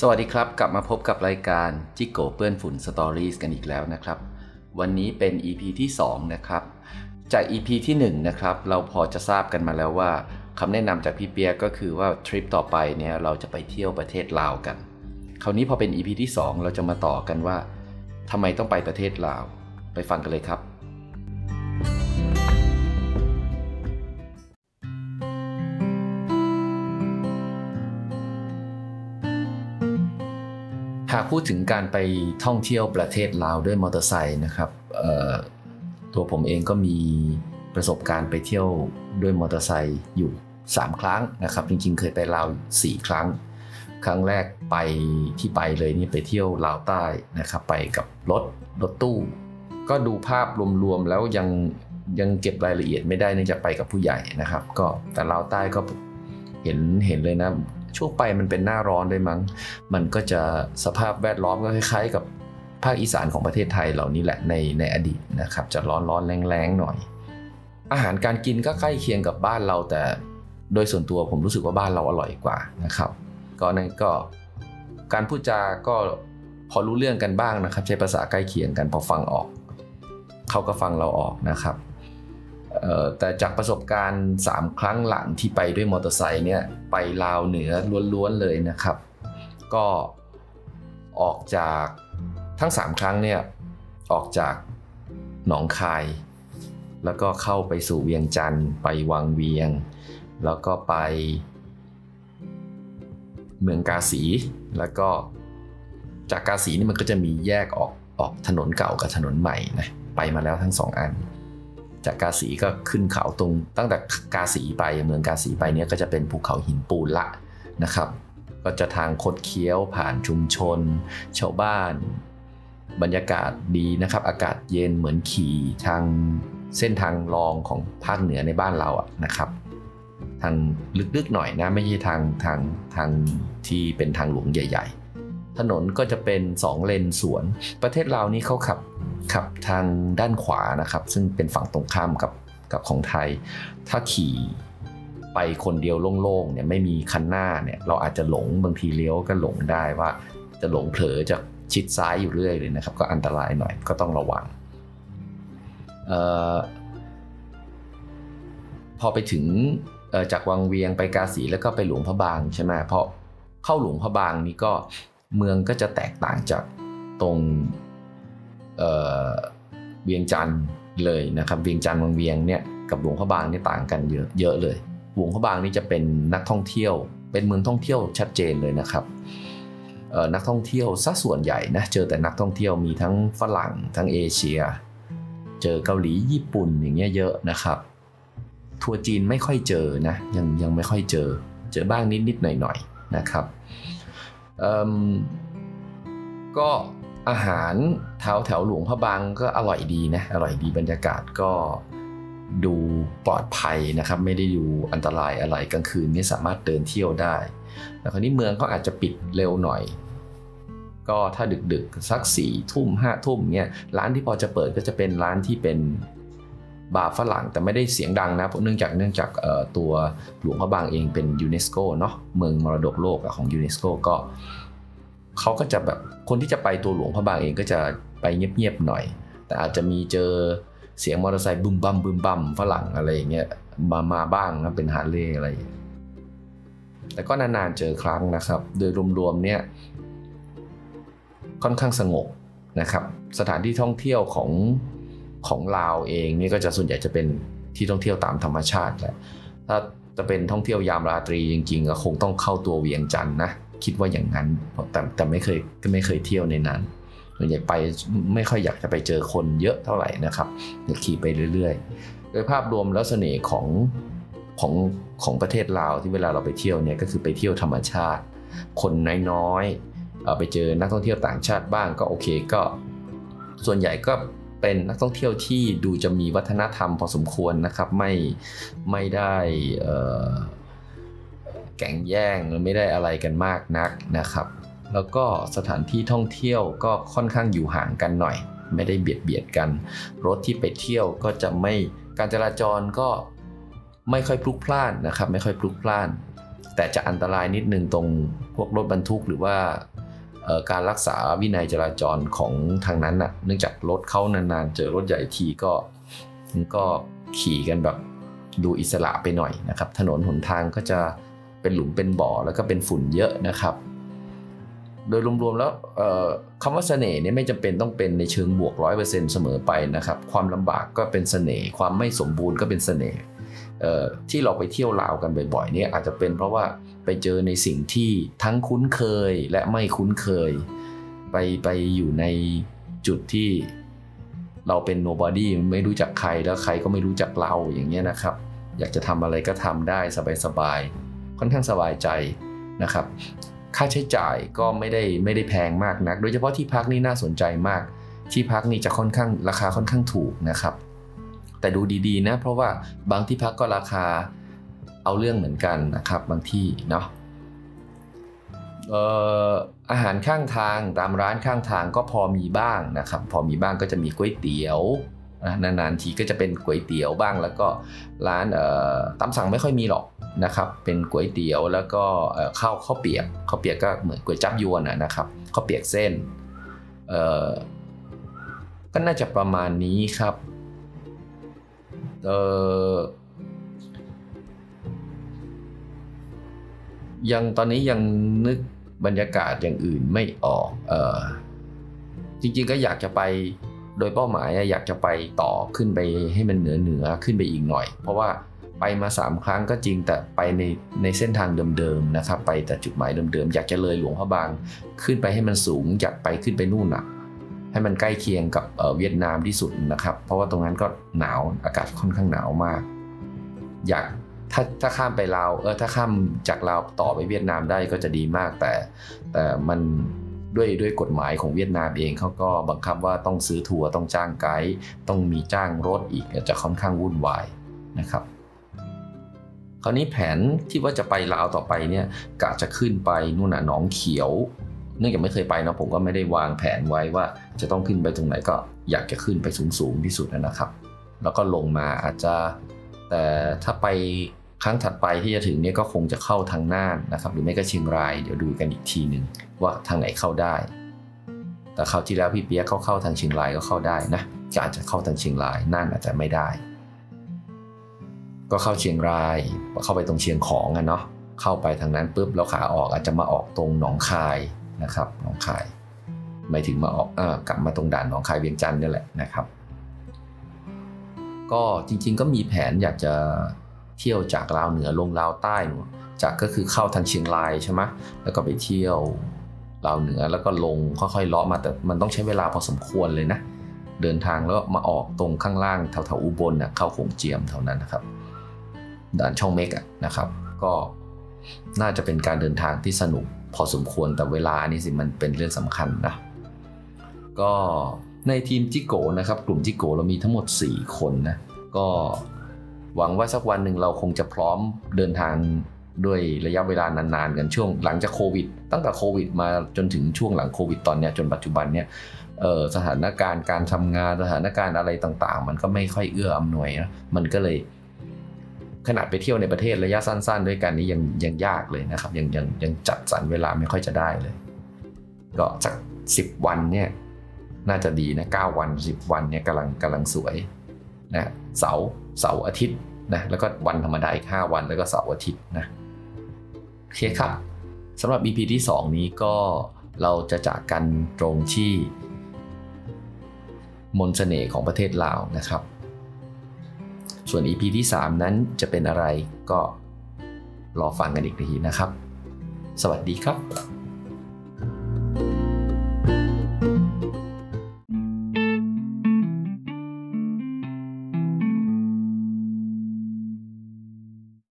สวัสดีครับ กลับมาพบกับรายการจิโกเปื้อนฝุ่นสตอรี่กันอีกแล้วนะครับ วันนี้เป็น EP ที่ 2 นะครับ จาก EP ที่1นะครับเราพอจะทราบกันมาแล้วว่าคำแนะนำจากพี่เปียก็คือว่าทริปต่อไปเนี่ยเราจะไปเที่ยวประเทศลาวกัน คราวนี้พอเป็น EP ที่ 2 เราจะมาต่อกันว่าทำไมต้องไปประเทศลาว ไปฟังกันเลยครับากพูดถึงการไปท่องเที่ยวประเทศลาวด้วยมอเตอร์ไซค์นะครับตัวผมเองก็มีประสบการณ์ไปเที่ยวด้วยมอเตอร์ไซค์อยู่ 3 ครั้งนะครับ จริงๆ เคยไปลาว 4 ครั้ง ครั้งแรกไปที่ไปเลยนี่ไปเที่ยวลาวใต้นะครับ ไปกับรถรถตู้ ก็ดูภาพรวมๆแล้วยังยังเก็บรายละเอียดไม่ได้เนื่องจากไปกับผู้ใหญ่นะครับ ก็แต่ลาวใต้ก็เห็นเห็นเลยนะ ช่วงไปมันเป็นหน้าร้อนด้วยมั้ง มันก็จะสภาพแวดล้อมก็คล้าย ๆ กับภาคอีสานของประเทศไทยเหล่านี้แหละในในอดีตนะครับ จะร้อนร้อนแรงๆหน่อย อาหารการกินก็ใกล้เคียงกับบ้านเราแต่โดยส่วนตัวผมรู้สึกว่าบ้านเราอร่อยกว่านะครับ ก็นั่นก็การพูดจาก็พอรู้เรื่องกันบ้างนะครับ ใช้ภาษาใกล้เคียงกันพอฟังออก เขาก็ฟังเราออกนะครับ แต่จากประสบการณ์ 3 ครั้งหลังที่ไปด้วยมอเตอร์ไซค์เนี่ยไปลาวเหนือล้วนๆเลยนะครับ ก็ออกจากทั้ง 3 ครั้งเนี่ยออกจากหนองคาย แล้วก็เข้าไปสู่เวียงจันทร์ไปวังเวียง แล้วก็ไปเมืองกาสีแล้วก็จากกาสีนี่มันก็จะมีแยกออกออกถนนเก่ากับถนนใหม่นะไปมาแล้วทั้งสองอัน จากกาสีก็ขึ้นเขาตรง ตั้งแต่กาสีไปเมืองกาสีไปเนี่ยก็จะเป็นภูเขาหินปูนละนะครับ ก็จะทางคดเคี้ยวผ่านชุมชน ชาวบ้าน บรรยากาศดีนะครับ อากาศเย็นเหมือนขี่ทางเส้นทางรองของภาคเหนือในบ้านเราอะนะครับ ทางลึกๆหน่อยนะไม่ใช่ทางทางทางที่เป็นทางหลวงใหญ่ ๆ ถนนก็จะเป็น 2 เลนสวน ประเทศลานี้เขาขับ ขับทางด้านขวานะครับ ซึ่งเป็นฝั่งตรงข้ามกับกับของไทย ถ้าขี่ไปคนเดียวโล่งๆเนี่ยไม่มีคันหน้าเนี่ยเราอาจจะหลงบางทีเลี้ยวก็หลงได้ว่า จะหลงเผลอจะชิดซ้ายอยู่เรื่อยเลยนะครับ ก็อันตรายหน่อยก็ต้องระวังออพอไปถึงจากวังเวียงไปกาสีแล้วก็ไปหลวงพระบางใช่ไหมเพราะเข้าหลวงพระบางนี่ก็เมืองก็จะแตกต่างจากตรง เวียงจันทร์เลยนะครับเวียงจันทร์วังเวียงเนี่ยกับหลวงพระบางนี่ต่างกันเยอะเยอะเลยหลวงพระบางนี่จะเป็นนักท่องเที่ยว เป็นเมืองท่องเที่ยวชัดเจนเลยนะครับนักท่องเที่ยวซะส่วนใหญ่นะเจอแต่นักท่องเที่ยวมีทั้งฝรั่งทั้งเอเชีย เจอเกาหลีญี่ปุ่นอย่างเงี้ยเยอะนะครับทัวร์จีนไม่ค่อยเจอนะยังยังไม่ค่อยเจอ เจอบ้างนิดนิดหน่อยหน่อยนะครับก็ อาหารแถวแถวหลวงพระบางก็อร่อยดีนะ อร่อยดีบรรยากาศก็ดูปลอดภัยนะครับ ไม่ได้ดูอันตรายอะไรกลางคืนนี้สามารถเดินเที่ยวได้แต่คราวนี้เมืองก็อาจจะปิดเร็วหน่อย ก็ถ้าดึกๆ สักสี่ทุ่มห้าทุ่มเนี่ยร้านที่พอจะเปิดก็จะเป็นร้านที่เป็นบาร์ฝรั่งแต่ไม่ได้เสียงดังนะเพราะเนื่องจากเนื่องจากตัวหลวงพระบางเองเป็นยูเนสโกเนาะเมืองมรดกโลกของยูเนสโกก็ เขาก็จะแบบคนที่จะไปตัวหลวงพระบางเองก็จะไปเงียบๆหน่อย แต่อาจจะมีเจอเสียงมอเตอร์ไซค์บึมบัมบึมบัมฝรั่งอะไรอย่างเงี้ยมามาบ้างนะเป็นฮาร์เลย์อะไรแต่ก็นานๆเจอครั้งนะครับ โดยรวมๆเนี่ยค่อนข้างสงบนะครับ สถานที่ท่องเที่ยวของของลาวเองนี่ก็จะส่วนใหญ่จะเป็นที่ท่องเที่ยวตามธรรมชาติแหละถ้าจะเป็นท่องเที่ยวยามราตรีจริงๆก็คงต้องเข้าตัวเวียงจันทร์นะ คิดว่าอย่างนั้น แต่แต่ไม่เคยก็ไม่เคยเที่ยวในนั้นส่วนใหญ่ไปไม่ค่อยอยากจะไปเจอคนเยอะเท่าไหร่นะครับอยากขี่ไปเรื่อยๆ โดยภาพรวมแล้วเสน่ห์ของของของประเทศลาวที่เวลาเราไปเที่ยวเนี่ยก็คือไปเที่ยวธรรมชาติ คนน้อยๆไปเจอนักท่องเที่ยวต่างชาติบ้างก็โอเคก็ ส่วนใหญ่ก็เป็นนักท่องเที่ยวที่ดูจะมีวัฒนธรรมพอสมควรนะครับ ไม่ไม่ได้ แก่งแย่งไม่ได้อะไรกันมากนักนะครับ แล้วก็สถานที่ท่องเที่ยวก็ค่อนข้างอยู่ห่างกันหน่อย ไม่ได้เบียดเบียดกัน รถที่ไปเที่ยวก็จะไม่การจราจรก็ไม่ค่อยพลุกพล่านนะครับ ไม่ค่อยพลุกพล่าน แต่จะอันตรายนิดนึงตรงพวกรถบรรทุกหรือว่าการรักษาวินัยจราจรของทางนั้นน่ะ เนื่องจากรถเข้านานๆ เจอรถใหญ่ทีก็ก็ขี่กันแบบดูอิสระไปหน่อยนะครับ ถนนหนทางก็จะ เป็นหลุมเป็นบ่อแล้วก็เป็นฝุ่นเยอะนะครับ โดยรวมๆแล้วคำว่าเสน่ห์เนี่ยไม่จำเป็นต้องเป็นในเชิงบวกร้อยเปอร์เซ็นต์เสมอไปนะครับ ความลำบากก็เป็นเสน่ห์ความไม่สมบูรณ์ก็เป็นเสน่ห์ที่เราไปเที่ยวลาวกันบ่อยๆเนี่ยอาจจะเป็นเพราะว่าไปเจอในสิ่งที่ทั้งคุ้นเคยและไม่คุ้นเคย ไปไปอยู่ในจุดที่เราเป็น nobody ไม่รู้จักใครแล้วใครก็ไม่รู้จักเราอย่างเงี้ยนะครับ อยากจะทำอะไรก็ทำได้สบายๆ ค่อนข้างสบายใจนะครับ ค่าใช้จ่ายก็ไม่ได้ไม่ได้แพงมากนัก โดยเฉพาะที่พักนี่น่าสนใจมาก ที่พักนี่จะค่อนข้างราคาค่อนข้างถูกนะครับ แต่ดูดีๆนะเพราะว่าบางที่พักก็ราคาเอาเรื่องเหมือนกันนะครับบางที่เนาะอาหารข้างทางตามร้านข้างทางก็พอมีบ้างนะครับ พอมีบ้างก็จะมีก๋วยเตี๋ยว นานๆทีก็จะเป็นก๋วยเตี๋ยวบ้าง แล้วก็ร้านตามสั่งไม่ค่อยมีหรอกนะครับเป็นก๋วยเตี๋ยวแล้วก็ข้าวข้าวเปียกข้าวเปียกก็เหมือนก๋วยจับยวนนะครับข้าวเปียกเส้นก็น่าจะประมาณนี้ครับยังตอนนี้ยังนึกบรรยากาศอย่างอื่นไม่ออก เออจริงๆก็อยากจะไป โดยเป้าหมายอยากจะไปต่อขึ้นไปให้มันเหนือเหนือขึ้นไปอีกหน่อย เพราะว่าไปมา 3 ครั้งก็จริงแต่ไปในในเส้นทางเดิมๆนะครับ ไปแต่จุดหมายเดิมๆอยากจะเลยหลวงพระบางขึ้นไปให้มันสูงอยากไปขึ้นไปนู่นน่ะให้มันใกล้เคียงกับเวียดนามที่สุดนะครับ เพราะว่าตรงนั้นก็หนาวอากาศค่อนข้างหนาวมาก อยากถ้าถ้าข้ามไปลาวเออถ้าข้ามจากลาวต่อไปเวียดนามได้ก็จะดีมากแต่แต่มัน ด้วยด้วยกฎหมายของเวียดนามเองเขาก็บังคับว่าต้องซื้อทัวร์ต้องจ้างไกด์ต้องมีจ้างรถอีกจะค่อนข้างวุ่นวายนะครับคราวนี้แผนที่ว่าจะไปลาวต่อไปเนี่ยกะจะขึ้นไปนู่นน่ะหนองเขียว เนื่องจากไม่เคยไปนะผมก็ไม่ได้วางแผนไว้ว่าจะต้องขึ้นไปตรงไหนก็อยากจะขึ้นไปสูงๆที่สุดนะครับ แล้วก็ลงมาอาจจะแต่ถ้าไป ครั้งถัดไปที่จะถึงเนี่ยก็คงจะเข้าทางน่านนะครับ หรือไม่ก็เชียงรายเดี๋ยวดูกันอีกทีหนึ่งว่าทางไหนเข้าได้ แต่คราวที่แล้วพี่เปียกเขาเข้าทางเชียงรายก็เข้าได้นะจะอาจจะเข้าทางเชียงรายน่านอาจจะไม่ได้ ก็เข้าเชียงรายเข้าไปตรงเชียงของอะเนาะเข้าไปทางนั้นปุ๊บแล้วขาออกอาจจะมาออกตรงหนองคายนะครับหนองคายไม่ถึงมาออกอกลับมาตรงด่านหนองคายเวียงจันทร์นี่แหละนะครับ ก็จริงๆก็มีแผนอยากจะ เที่ยวจากลาวเหนือลงลาวใต้จากก็คือเข้าทางเชียงรายใช่ไหมแล้วก็ไปเที่ยวลาวเหนือแล้วก็ลงค่อยๆเลาะมาแต่มันต้องใช้เวลาพอสมควรเลยนะ เดินทางแล้วมาออกตรงข้างล่างแถวๆอุบลนะเข้าโขงเจียมเท่านั้นนะครับด่านช่องเมกนะครับ ก็น่าจะเป็นการเดินทางที่สนุกพอสมควรแต่เวลานี่สิมันเป็นเรื่องสำคัญนะก็ในทีมจิโกนะครับ กลุ่มจิโกเรามีทั้งหมด 4 คนนะก็ หวังว่าสักวันหนึ่งเราคงจะพร้อมเดินทางด้วยระยะเวลานานๆกันช่วงหลังจากโควิด ตั้งแต่โควิดมาจนถึงช่วงหลังโควิดตอนนี้จนปัจจุบันเนี่ยสถานการณ์การทำงานสถานการณ์อะไรต่างๆ มันก็ไม่ค่อยเอื้ออำนวยนะมันก็เลย ขนาดไปเที่ยวในประเทศระยะสั้น ๆ ด้วยกันนี้ยังยังยากเลยนะครับ ยังยังยังจัดสรรเวลาไม่ค่อยจะได้เลย ก็สักสิบวันเนี่ยน่าจะดีนะ9วัน10วันเนี่ยกำลังกำลังสวย นะเสาร์เสาร์อาทิตย์นะแล้วก็วันธรรมดาอีก5วันแล้วก็เสาร์อาทิตย์นะโอเคครับสำหรับ EP ที่ 2 นี้ก็เราจะจากกันตรงที่ มนสเสน่ห์ของประเทศลาวนะครับ ส่วน EP ที่ 3 นั้นจะเป็นอะไรก็รอฟังกันอีกทีนะครับ สวัสดีครับ